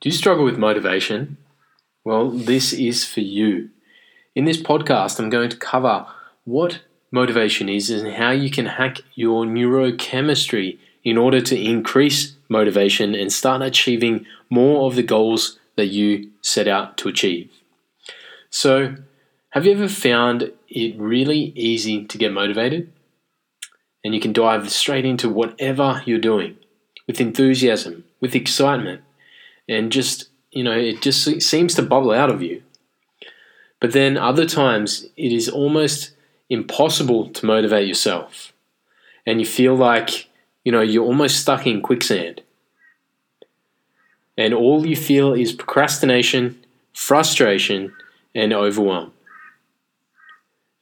Do you struggle with motivation? Well, this is for you. In this podcast, I'm going to cover what motivation is and how you can hack your neurochemistry in order to increase motivation and start achieving more of the goals that you set out to achieve. So, have you ever found it really easy to get motivated? And you can dive straight into whatever you're doing with enthusiasm, with excitement, and just, you know, it just seems to bubble out of you. But then other times it is almost impossible to motivate yourself. And you feel like, you know, you're almost stuck in quicksand. And all you feel is procrastination, frustration, and overwhelm.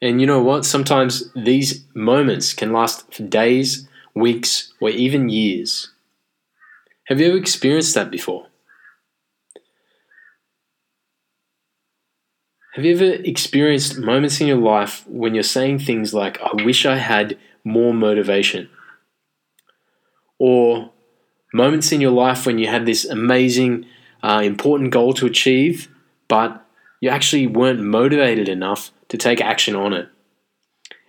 And you know what? Sometimes these moments can last for days, weeks, or even years. Have you ever experienced that before? Have you ever experienced moments in your life when you're saying things like, I wish I had more motivation? Or moments in your life when you had this amazing, uh, important goal to achieve, but you actually weren't motivated enough to take action on it.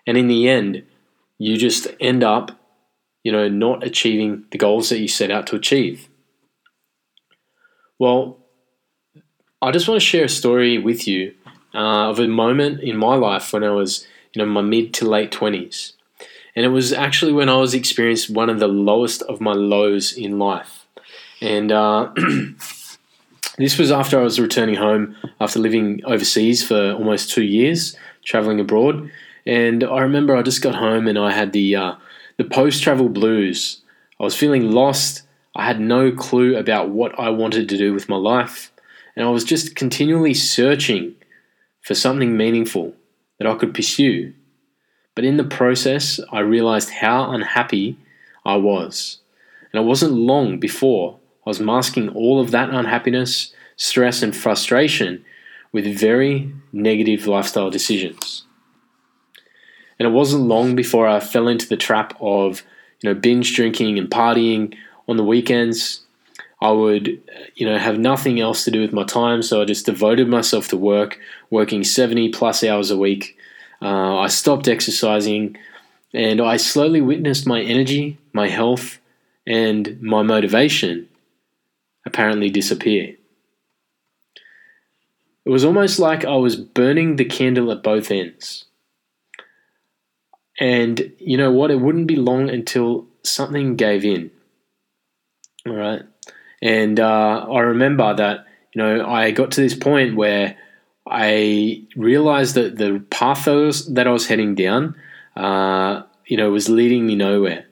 And in the end, you just end up, you know, not achieving the goals that you set out to achieve. Well, I just want to share a story with you uh, of a moment in my life when I was, you know, my mid to late twenties, and it was actually when I was experiencing one of the lowest of my lows in life, and uh, this was after I was returning home after living overseas for almost two years, traveling abroad, and I remember I just got home and I had the uh, the post travel blues. I was feeling lost. I had no clue about what I wanted to do with my life, and I was just continually searching for something meaningful that I could pursue. But in the process, I realized how unhappy I was. And it wasn't long before I was masking all of that unhappiness, stress, and frustration with very negative lifestyle decisions. And it wasn't long before I fell into the trap of, you know, binge drinking and partying on the weekends, I would, you know, have nothing else to do with my time, so I just devoted myself to work, working 70 plus hours a week. Uh, I stopped exercising, and I slowly witnessed my energy, my health, and my motivation apparently disappear. It was almost like I was burning the candle at both ends. And you know what? It wouldn't be long until something gave in. All right. And uh, I remember that, you know, I got to this point where I realized that the path that I was, that I was heading down, uh, you know, was leading me nowhere.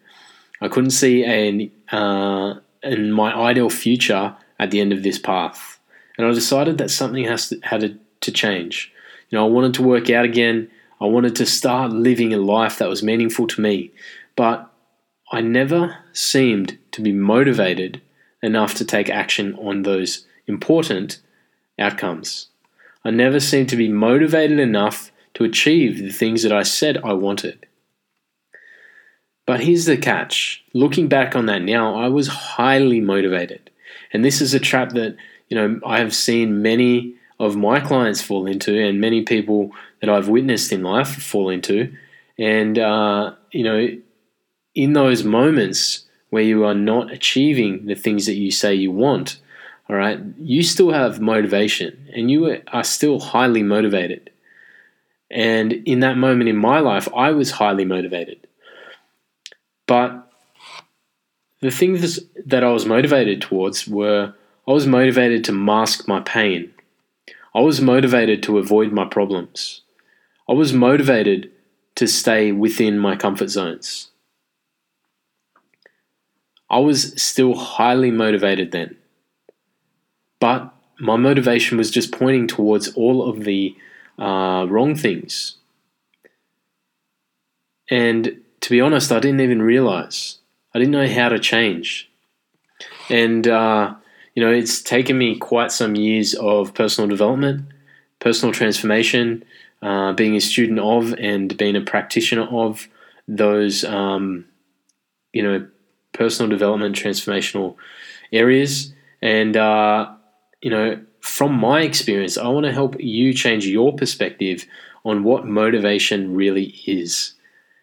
I couldn't see an, uh, in my ideal future at the end of this path. And I decided that something has to, had to change. You know, I wanted to work out again. I wanted to start living a life that was meaningful to me. But I never seemed to be motivated enough to take action on those important outcomes. I never seemed to be motivated enough to achieve the things that I said I wanted. But here's the catch. Looking back on that now, I was highly motivated. And this is a trap that, you know, I have seen many of my clients fall into and many people that I've witnessed in life fall into. And, uh, you know, in those moments, where you are not achieving the things that you say you want, all right, you still have motivation and you are still highly motivated. And in that moment in my life, I was highly motivated. But the things that I was motivated towards were I was motivated to mask my pain. I was motivated to avoid my problems. I was motivated to stay within my comfort zones. I was still highly motivated then. But my motivation was just pointing towards all of the uh, wrong things. And to be honest, I didn't even realize. I didn't know how to change. And, uh, you know, it's taken me quite some years of personal development, personal transformation, uh, being a student of and being a practitioner of those, um, you know, personal development, transformational areas. And, uh, you know, from my experience, I want to help you change your perspective on what motivation really is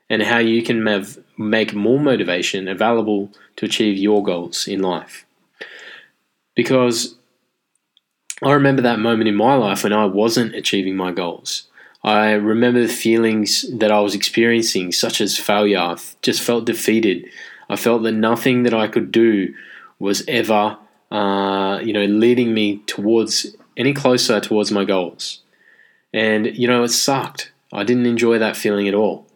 and how you can have, make more motivation available to achieve your goals in life. Because I remember that moment in my life when I wasn't achieving my goals. I remember the feelings that I was experiencing, such as failure. I just felt defeated. I felt that nothing that I could do was ever, uh, you know, leading me towards any closer towards my goals. And you know, it sucked. I didn't enjoy that feeling at all.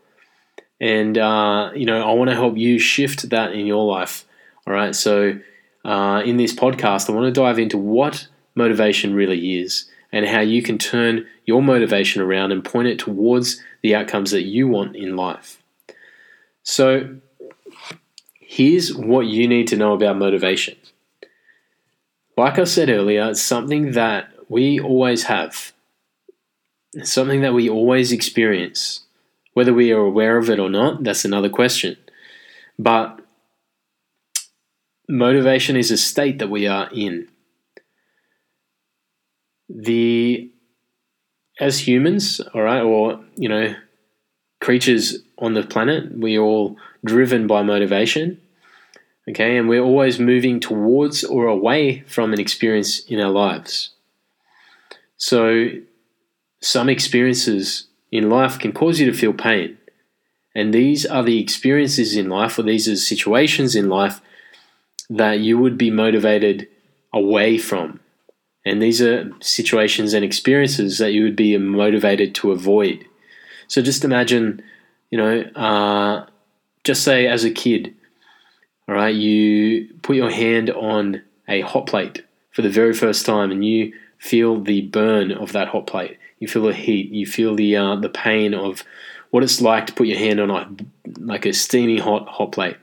And uh, you know, I want to help you shift that in your life. All right. So uh, in this podcast, I want to dive into what motivation really is and how you can turn your motivation around and point it towards the outcomes that you want in life. So, here's what you need to know about motivation. Like I said earlier, it's something that we always have, it's something that we always experience. Whether we are aware of it or not, that's another question. But motivation is a state that we are in the as humans, all right, or you know, creatures on the planet, we're all driven by motivation. Okay, and we're always moving towards or away from an experience in our lives. So, some experiences in life can cause you to feel pain. And these are the experiences in life, or these are situations in life that you would be motivated away from. And these are situations and experiences that you would be motivated to avoid. So just imagine, you know, uh, just say as a kid, all right, you put your hand on a hot plate for the very first time and you feel the burn of that hot plate. You feel the heat. You feel the uh, the pain of what it's like to put your hand on a, like a steamy hot hot plate,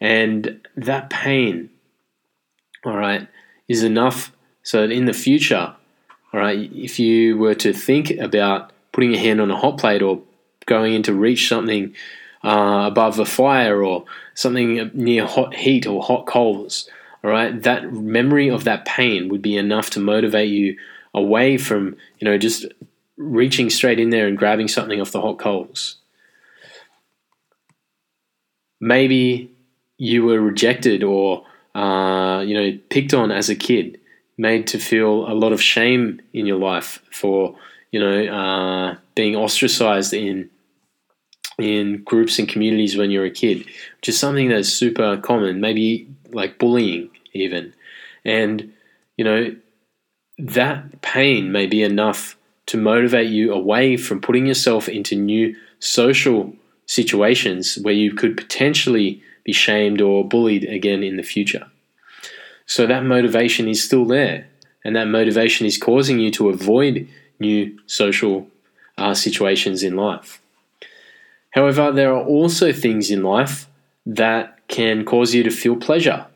and that pain, all right, is enough so that in the future, all right, if you were to think about putting your hand on a hot plate or going in to reach something uh, above a fire or something near hot heat or hot coals, all right, that memory of that pain would be enough to motivate you away from, you know, just reaching straight in there and grabbing something off the hot coals. Maybe you were rejected or, uh, you know, picked on as a kid made to feel a lot of shame in your life for you know uh, being ostracized in in groups and communities when you're a kid, which is something that's super common. Maybe like bullying even, and you know that pain may be enough to motivate you away from putting yourself into new social situations where you could potentially be shamed or bullied again in the future. So that motivation is still there, and that motivation is causing you to avoid new social uh, situations in life. However, there are also things in life that can cause you to feel pleasure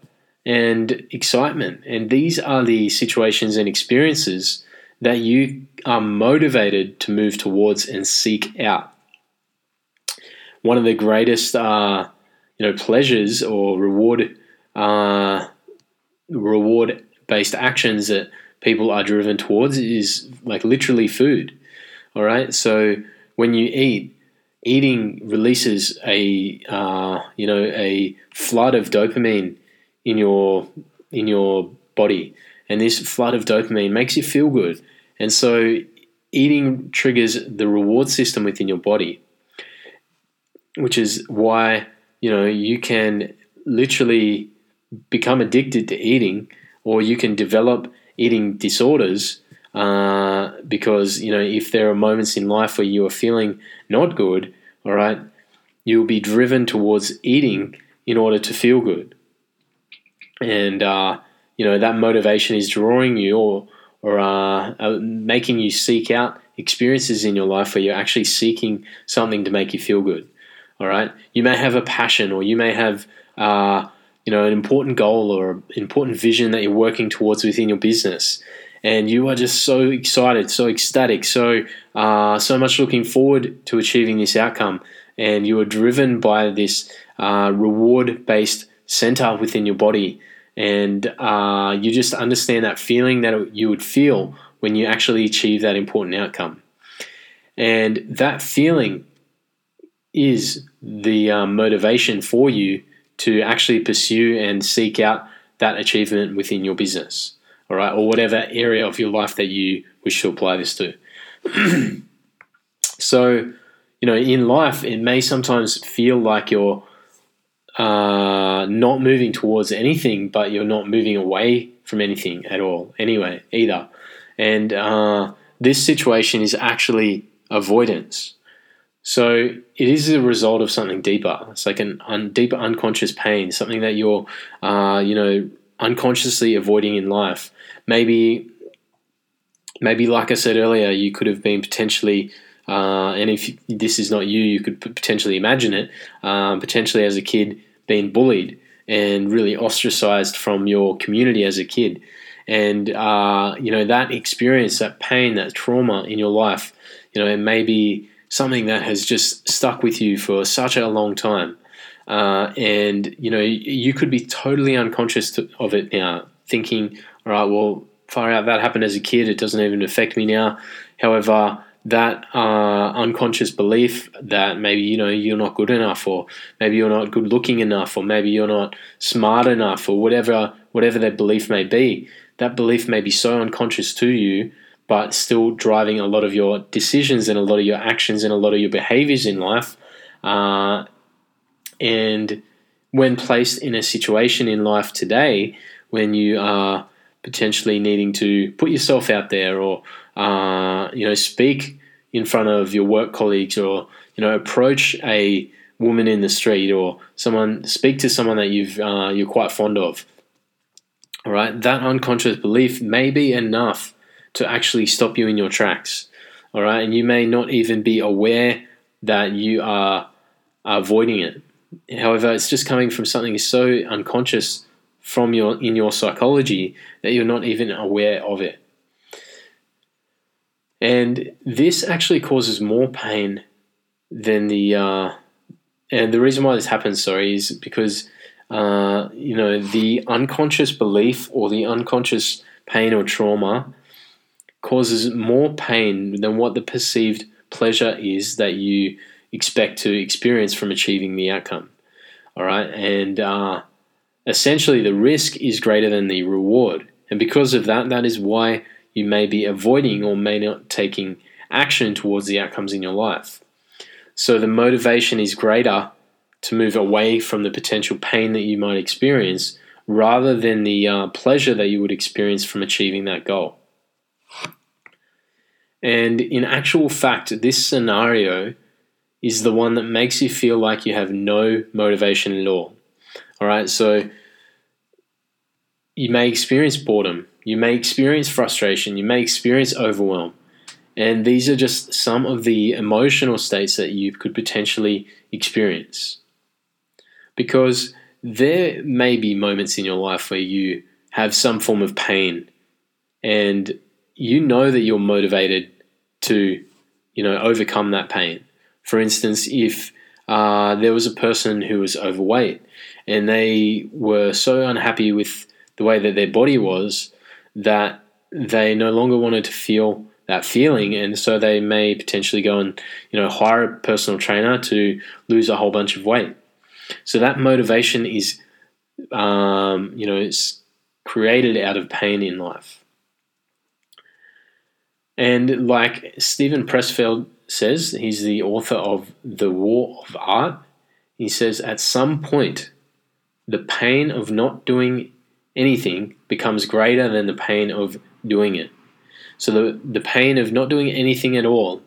and excitement, and these are the situations and experiences that you are motivated to move towards and seek out. One of the greatest, uh, you know, pleasures or reward uh, reward based actions that people are driven towards is like literally food. All right. So when you eat, eating releases a uh, you know a flood of dopamine in your in your body, and this flood of dopamine makes you feel good. And so eating triggers the reward system within your body, which is why you know you can literally become addicted to eating, or you can develop eating disorders uh, because you know if there are moments in life where you are feeling not good, all right, you'll be driven towards eating in order to feel good, and uh, you know that motivation is drawing you or or uh, uh, making you seek out experiences in your life where you're actually seeking something to make you feel good. All right, you may have a passion, or you may have uh, you know, an important goal or an important vision that you're working towards within your business. And you are just so excited, so ecstatic, so uh, so much looking forward to achieving this outcome. And you are driven by this uh, reward-based center within your body, and uh, you just understand that feeling that you would feel when you actually achieve that important outcome. And that feeling is the um, motivation for you to actually pursue and seek out that achievement within your business, all right, or whatever area of your life that you wish to apply this to. so, you know, in life, it may sometimes feel like you're uh, not moving towards anything, but you're not moving away from anything at all, anyway, either. And uh, this situation is actually avoidance. So it is a result of something deeper. It's like an un, deeper unconscious pain, something that you're, uh, you know, unconsciously avoiding in life. Maybe, maybe like I said earlier, you could have been potentially, uh, and if this is not you, you could potentially imagine it. Um, potentially as a kid, being bullied and really ostracized from your community as a kid, and uh, you know that experience, that pain, that trauma in your life, you know, it may be something that has just stuck with you for such a long time. Uh, and you know you could be totally unconscious to, of it now, thinking, "All right, well, far out that happened as a kid. It doesn't even affect me now." However, that uh, unconscious belief that maybe you know you're not good enough, or maybe you're not good looking enough, or maybe you're not smart enough, or whatever whatever that belief may be, that belief may be so unconscious to you but still driving a lot of your decisions and a lot of your actions and a lot of your behaviors in life. Uh, and when placed in a situation in life today, when you are potentially needing to put yourself out there or uh, you know speak in front of your work colleagues or you know approach a woman in the street or someone speak to someone that you've uh, you're quite fond of all right that unconscious belief may be enough to actually stop you in your tracks. All right, and you may not even be aware that you are avoiding it. However, it's just coming from something so unconscious from your in your psychology that you're not even aware of it. And this actually causes more pain than the uh, and the reason why this happens, sorry, is because uh, you know the unconscious belief or the unconscious pain or trauma causes more pain than what the perceived pleasure is that you expect to experience from achieving the outcome. All right, and uh, essentially the risk is greater than the reward, and because of that, that is why you may be avoiding or may not taking action towards the outcomes in your life. So the motivation is greater to move away from the potential pain that you might experience rather than the uh, pleasure that you would experience from achieving that goal. And in actual fact, this scenario is the one that makes you feel like you have no motivation at all. All right, so you may experience boredom, you may experience frustration, you may experience overwhelm. And these are just some of the emotional states that you could potentially experience. Because there may be moments in your life where you have some form of pain and you know that you're motivated to, you know, overcome that pain. For instance, if uh, there was a person who was overweight and they were so unhappy with the way that their body was that they no longer wanted to feel that feeling, and so they may potentially go and you know hire a personal trainer to lose a whole bunch of weight. So that motivation is, um, you know, it's created out of pain in life. And like Steven Pressfield says, he's the author of The War of Art. He says, at some point, the pain of not doing anything becomes greater than the pain of doing it. So the, the pain of not doing anything at all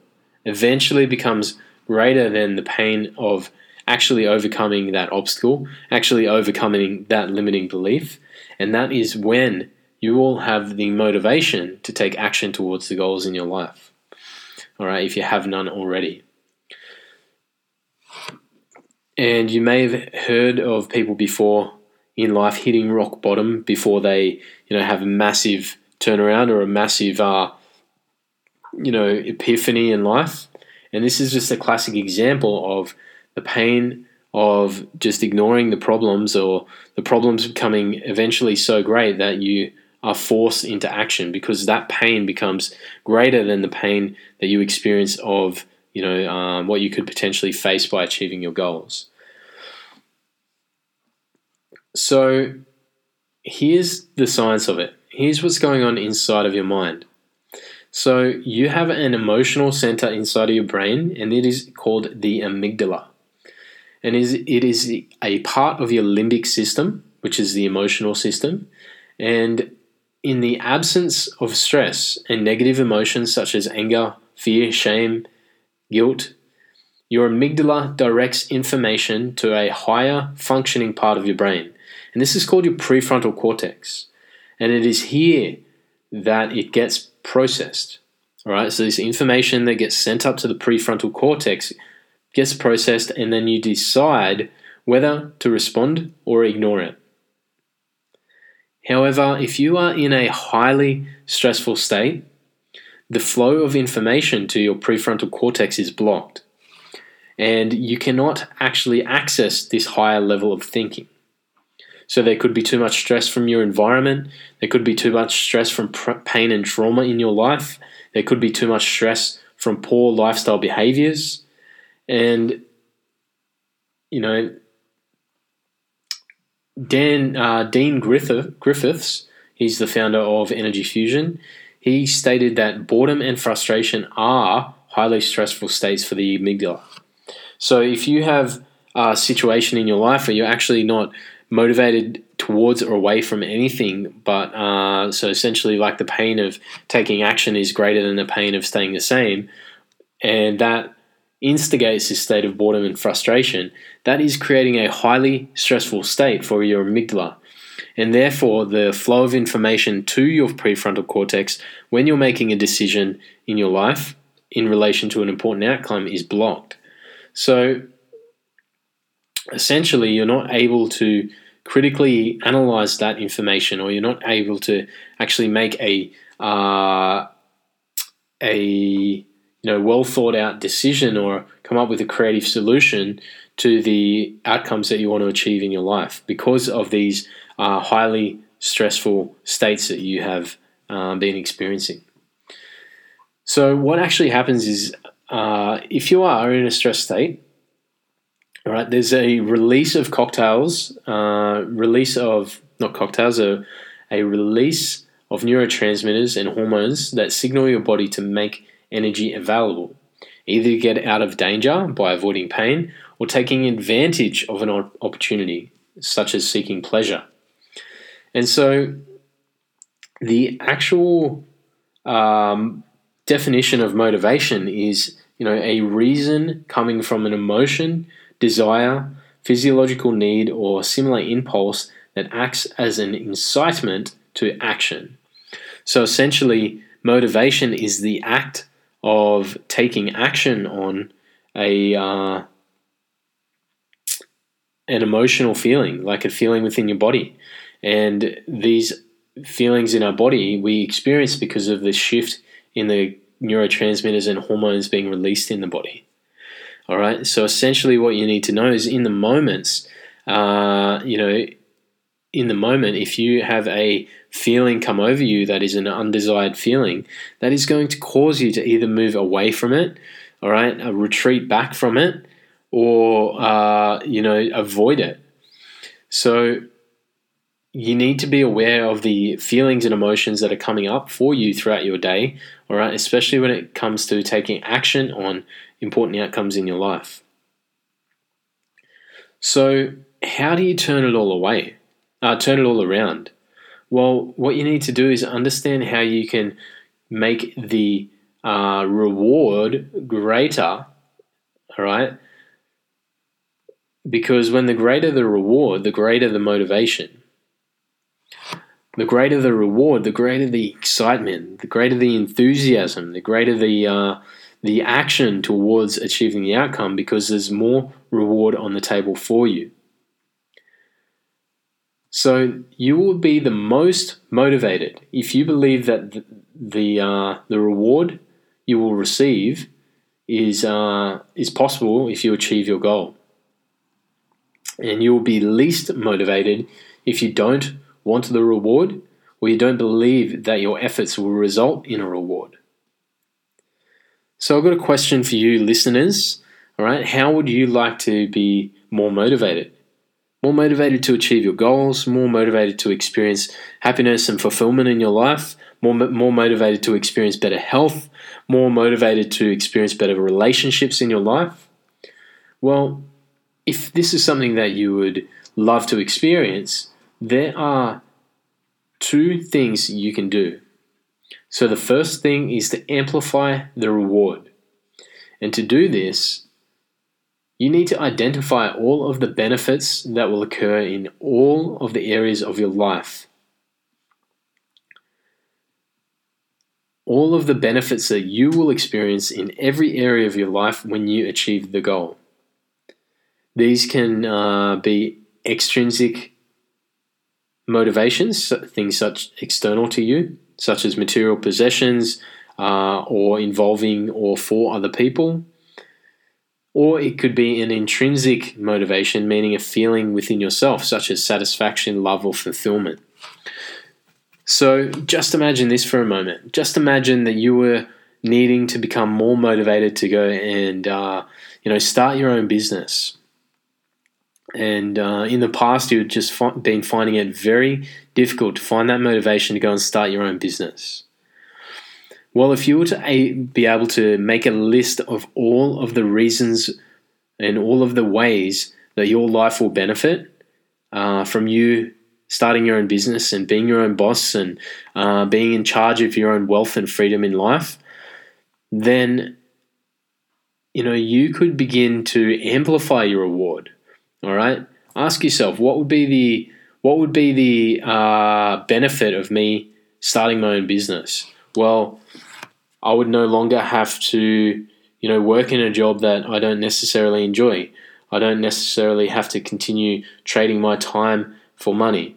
eventually becomes greater than the pain of actually overcoming that obstacle, actually overcoming that limiting belief. And that is when you will have the motivation to take action towards the goals in your life. All right, if you have none already. And you may have heard of people before in life hitting rock bottom before they, you know, have a massive turnaround or a massive, uh, you know, epiphany in life. And this is just a classic example of the pain of just ignoring the problems or the problems becoming eventually so great that you are forced into action because that pain becomes greater than the pain that you experience of you know um, what you could potentially face by achieving your goals. So here's the science of it. Here's what's going on inside of your mind. So you have an emotional center inside of your brain and it is called the amygdala. And is it is a part of your limbic system which is the emotional system and in the absence of stress and negative emotions such as anger, fear, shame, guilt, your amygdala directs information to a higher functioning part of your brain. And this is called your prefrontal cortex. And it is here that it gets processed. All right, so this information that gets sent up to the prefrontal cortex gets processed, and then you decide whether to respond or ignore it. However, if you are in a highly stressful state, the flow of information to your prefrontal cortex is blocked, and you cannot actually access this higher level of thinking. So, there could be too much stress from your environment, there could be too much stress from pain and trauma in your life, there could be too much stress from poor lifestyle behaviors, and you know, Dan uh, Dean Griffith, Griffiths, he's the founder of Energy Fusion. He stated that boredom and frustration are highly stressful states for the amygdala. So if you have a situation in your life where you're actually not motivated towards or away from anything, but uh, so essentially, like the pain of taking action is greater than the pain of staying the same, and that instigates this state of boredom and frustration, that is creating a highly stressful state for your amygdala. And therefore, the flow of information to your prefrontal cortex when you're making a decision in your life in relation to an important outcome is blocked. So, essentially, you're not able to critically analyze that information, or you're not able to actually make a uh, a you know well thought out decision or come up with a creative solution to the outcomes that you want to achieve in your life because of these uh, highly stressful states that you have um, been experiencing. So, what actually happens is uh, if you are in a stress state, all right, there's a release of cocktails, uh, release of not cocktails, a, a release of neurotransmitters and hormones that signal your body to make energy available. Either get out of danger by avoiding pain or taking advantage of an opportunity, such as seeking pleasure. And so, the actual um, definition of motivation is, you know, a reason coming from an emotion, desire, physiological need, or similar impulse that acts as an incitement to action. So essentially, motivation is the act of taking action on a uh, an emotional feeling, like a feeling within your body, and these feelings in our body we experience because of the shift in the neurotransmitters and hormones being released in the body. All right. So essentially, what you need to know is in the moments, uh, you know, in the moment, if you have a feeling come over you that is an undesired feeling, that is going to cause you to either move away from it, all right, uh, retreat back from it, or uh, you know avoid it. So you need to be aware of the feelings and emotions that are coming up for you throughout your day, all right, especially when it comes to taking action on important outcomes in your life. So, how do you turn it all away? Uh, turn it all around? Well, what you need to do is understand how you can make the uh, reward greater, all right? Because when the greater the reward, the greater the motivation. The greater the reward, the greater the excitement, the greater the enthusiasm, the greater the uh, the action towards achieving the outcome, because there's more reward on the table for you. So you will be the most motivated if you believe that the the, uh, the reward you will receive is uh, is possible if you achieve your goal. And you'll be least motivated if you don't want the reward or you don't believe that your efforts will result in a reward. So I've got a question for you listeners. All right, how would you like to be more motivated? More motivated to achieve your goals, more motivated to experience happiness and fulfillment in your life, more, more motivated to experience better health, more motivated to experience better relationships in your life? Well, if this is something that you would love to experience, there are two things you can do. So, the first thing is to amplify the reward. And to do this, you need to identify all of the benefits that will occur in all of the areas of your life. All of the benefits that you will experience in every area of your life when you achieve the goal. These can uh, be extrinsic motivations, things such external to you, such as material possessions uh, or involving or for other people or it could be an intrinsic motivation, meaning a feeling within yourself, such as satisfaction, love, or fulfillment. So just imagine this for a moment. Just imagine that you were needing to become more motivated to go and uh, you know start your own business. And uh, in the past, you had just fi- been finding it very difficult to find that motivation to go and start your own business. Well, if you were to a- be able to make a list of all of the reasons and all of the ways that your life will benefit uh, from you starting your own business and being your own boss and uh, being in charge of your own wealth and freedom in life, then you know you could begin to amplify your reward. All right, ask yourself what would be the what would be the uh, benefit of me starting my own business? Well, I would no longer have to, you know, work in a job that I don't necessarily enjoy. I don't necessarily have to continue trading my time for money.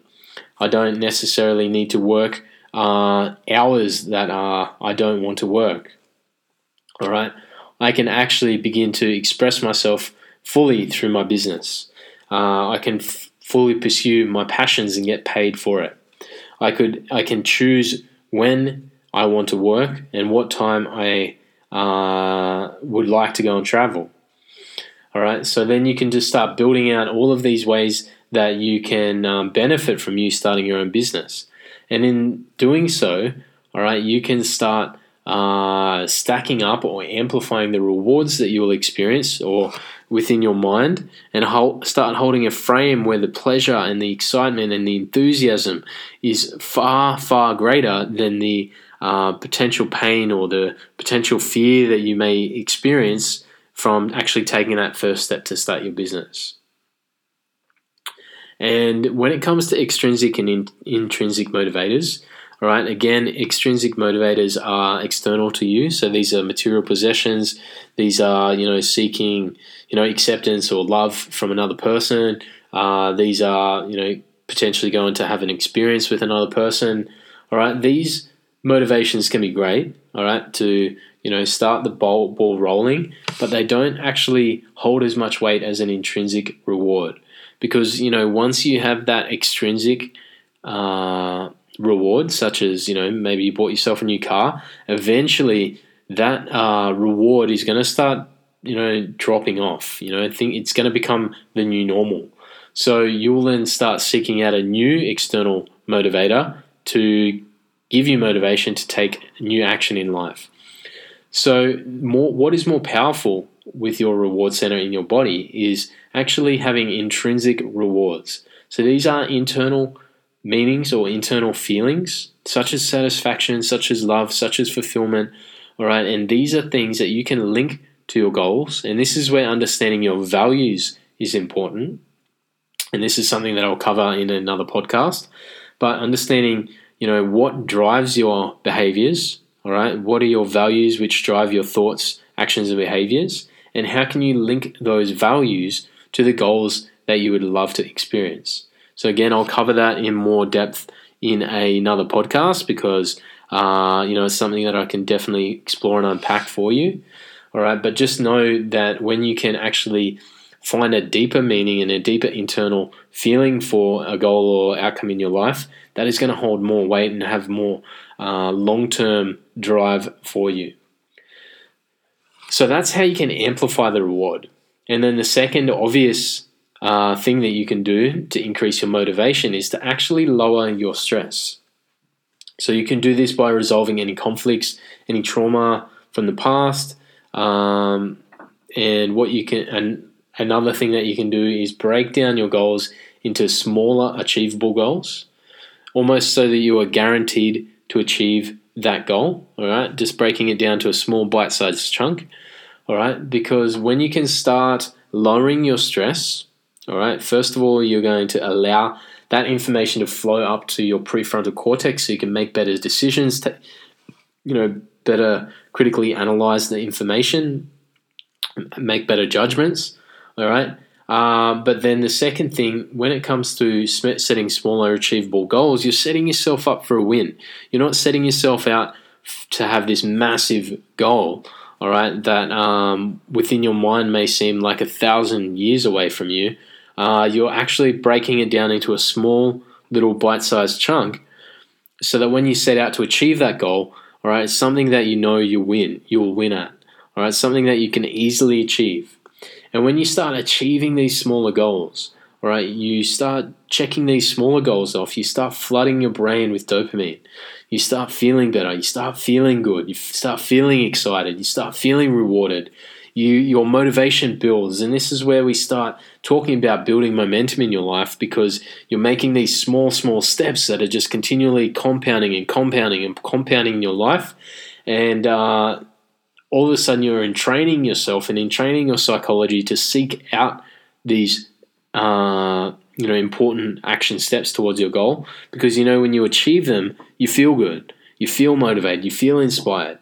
I don't necessarily need to work uh, hours that uh, I don't want to work. All right, I can actually begin to express myself fully through my business. Uh, I can f- fully pursue my passions and get paid for it. I could I can choose when I want to work and what time I uh, would like to go and travel. All right, so then you can just start building out all of these ways that you can um, benefit from you starting your own business. And in doing so, all right, you can start uh, stacking up or amplifying the rewards that you will experience or within your mind and hold, start holding a frame where the pleasure and the excitement and the enthusiasm is far, far greater than the uh, potential pain or the potential fear that you may experience from actually taking that first step to start your business. And when it comes to extrinsic and in, intrinsic motivators, all right, again, extrinsic motivators are external to you. So these are material possessions. These are, you know, seeking, you know, acceptance or love from another person. Uh, these are, you know, potentially going to have an experience with another person. All right, these motivations can be great, all right, to you know start the ball ball rolling, but they don't actually hold as much weight as an intrinsic reward because you know once you have that extrinsic uh, reward, such as you know maybe you bought yourself a new car, eventually that uh, reward is going to start you know dropping off. You know, I think it's going to become the new normal. So you'll then start seeking out a new external motivator to give you motivation to take new action in life. So, more, what is more powerful with your reward center in your body is actually having intrinsic rewards. So, these are internal meanings or internal feelings, such as satisfaction, such as love, such as fulfillment. All right, and these are things that you can link to your goals. And this is where understanding your values is important. And this is something that I'll cover in another podcast. But understanding you know, what drives your behaviors, all right? What are your values which drive your thoughts, actions, and behaviors? And how can you link those values to the goals that you would love to experience? So, again, I'll cover that in more depth in another podcast because, uh, you know, it's something that I can definitely explore and unpack for you. All right. But just know that when you can actually find a deeper meaning and a deeper internal feeling for a goal or outcome in your life, that is going to hold more weight and have more uh, long term drive for you. So that's how you can amplify the reward. And then the second obvious uh, thing that you can do to increase your motivation is to actually lower your stress. So you can do this by resolving any conflicts, any trauma from the past, um, and what you can. And another thing that you can do is break down your goals into smaller, achievable goals, almost so that you are guaranteed to achieve that goal. All right, just breaking it down to a small bite-sized chunk. All right, because when you can start lowering your stress, all right, first of all, you're going to allow that information to flow up to your prefrontal cortex so you can make better decisions, to, you know, better critically analyze the information, make better judgments. All right. Uh, but then the second thing, when it comes to setting smaller, achievable goals, you're setting yourself up for a win. You're not setting yourself out to have this massive goal, all right, that um, within your mind may seem like a thousand years away from you. Uh, you're actually breaking it down into a small, little bite sized chunk so that when you set out to achieve that goal, all right, it's something that you know you win, you will win at, all right, something that you can easily achieve. And when you start achieving these smaller goals, right, you start checking these smaller goals off, you start flooding your brain with dopamine. You start feeling better, you start feeling good, you start feeling excited, you start feeling rewarded. You, your motivation builds, and this is where we start talking about building momentum in your life because you're making these small, small steps that are just continually compounding and compounding and compounding in your life. And uh, all of a sudden you're in training yourself and in training your psychology to seek out these uh, you know important action steps towards your goal. Because you know when you achieve them you feel good you feel motivated you feel inspired.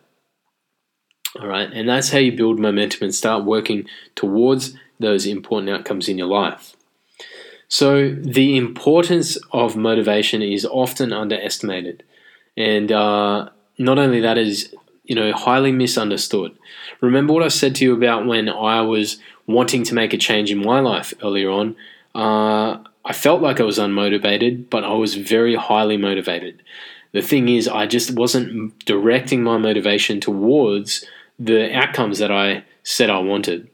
All right and that's how you build momentum and start working towards those important outcomes in your life. So the importance of motivation is often underestimated. And uh, not only that is you know, highly misunderstood. Remember what I said to you about when I was wanting to make a change in my life earlier on? Uh, I felt like I was unmotivated, but I was very highly motivated. The thing is, I just wasn't directing my motivation towards the outcomes that I said I wanted,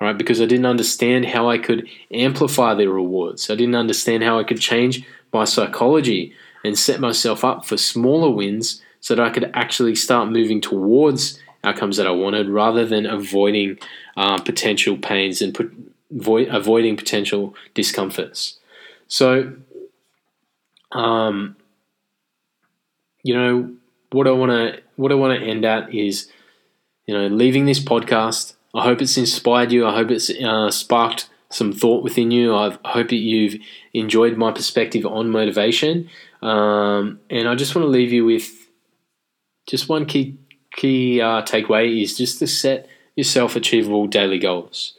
right? Because I didn't understand how I could amplify the rewards. I didn't understand how I could change my psychology and set myself up for smaller wins so that I could actually start moving towards outcomes that I wanted rather than avoiding uh, potential pains and put, avoid, avoiding potential discomforts. So, um, you know, what I want to what I want to end at is, you know, leaving this podcast. I hope it's inspired you. I hope it's uh, sparked some thought within you. I hope that you've enjoyed my perspective on motivation. Um, and I just want to leave you with just one key key uh, takeaway is just to set yourself achievable daily goals.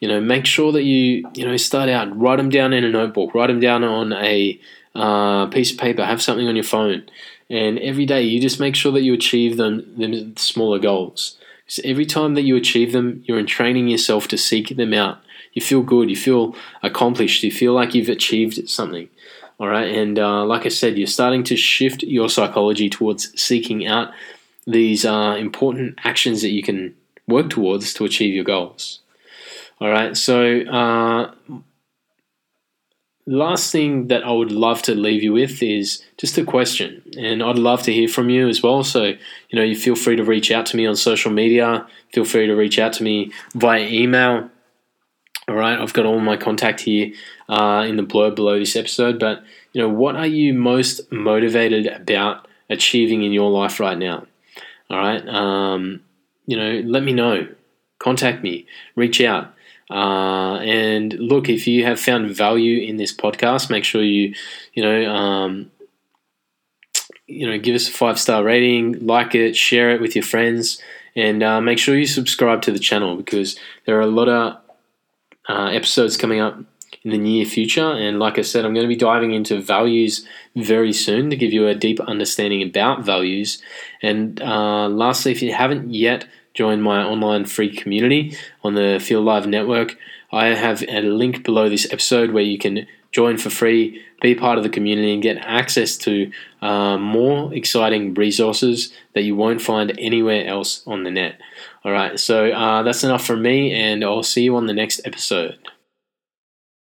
You know, make sure that you you know start out, write them down in a notebook, write them down on a uh, piece of paper, have something on your phone, and every day you just make sure that you achieve them them smaller goals. Because every time that you achieve them, you're training yourself to seek them out. You feel good, you feel accomplished, you feel like you've achieved something. All right, and uh, like I said, you're starting to shift your psychology towards seeking out these uh, important actions that you can work towards to achieve your goals. All right, so uh, last thing that I would love to leave you with is just a question, and I'd love to hear from you as well. So, you know, you feel free to reach out to me on social media. Feel free to reach out to me via email. All right, I've got all my contact here uh, in the blurb below this episode. But you know, what are you most motivated about achieving in your life right now? All right, um, you know, let me know. Contact me. Reach out. Uh, and look, if you have found value in this podcast, make sure you, you know, um, you know, give us a five star rating, like it, share it with your friends, and uh, make sure you subscribe to the channel because there are a lot of uh, episodes coming up in the near future. And like I said, I'm going to be diving into values very soon to give you a deeper understanding about values. And uh, lastly, if you haven't yet join my online free community on the Feel Live network, I have a link below this episode where you can join for free, be part of the community, and get access to uh, more exciting resources that you won't find anywhere else on the net. All right, so uh, that's enough from me, and I'll see you on the next episode.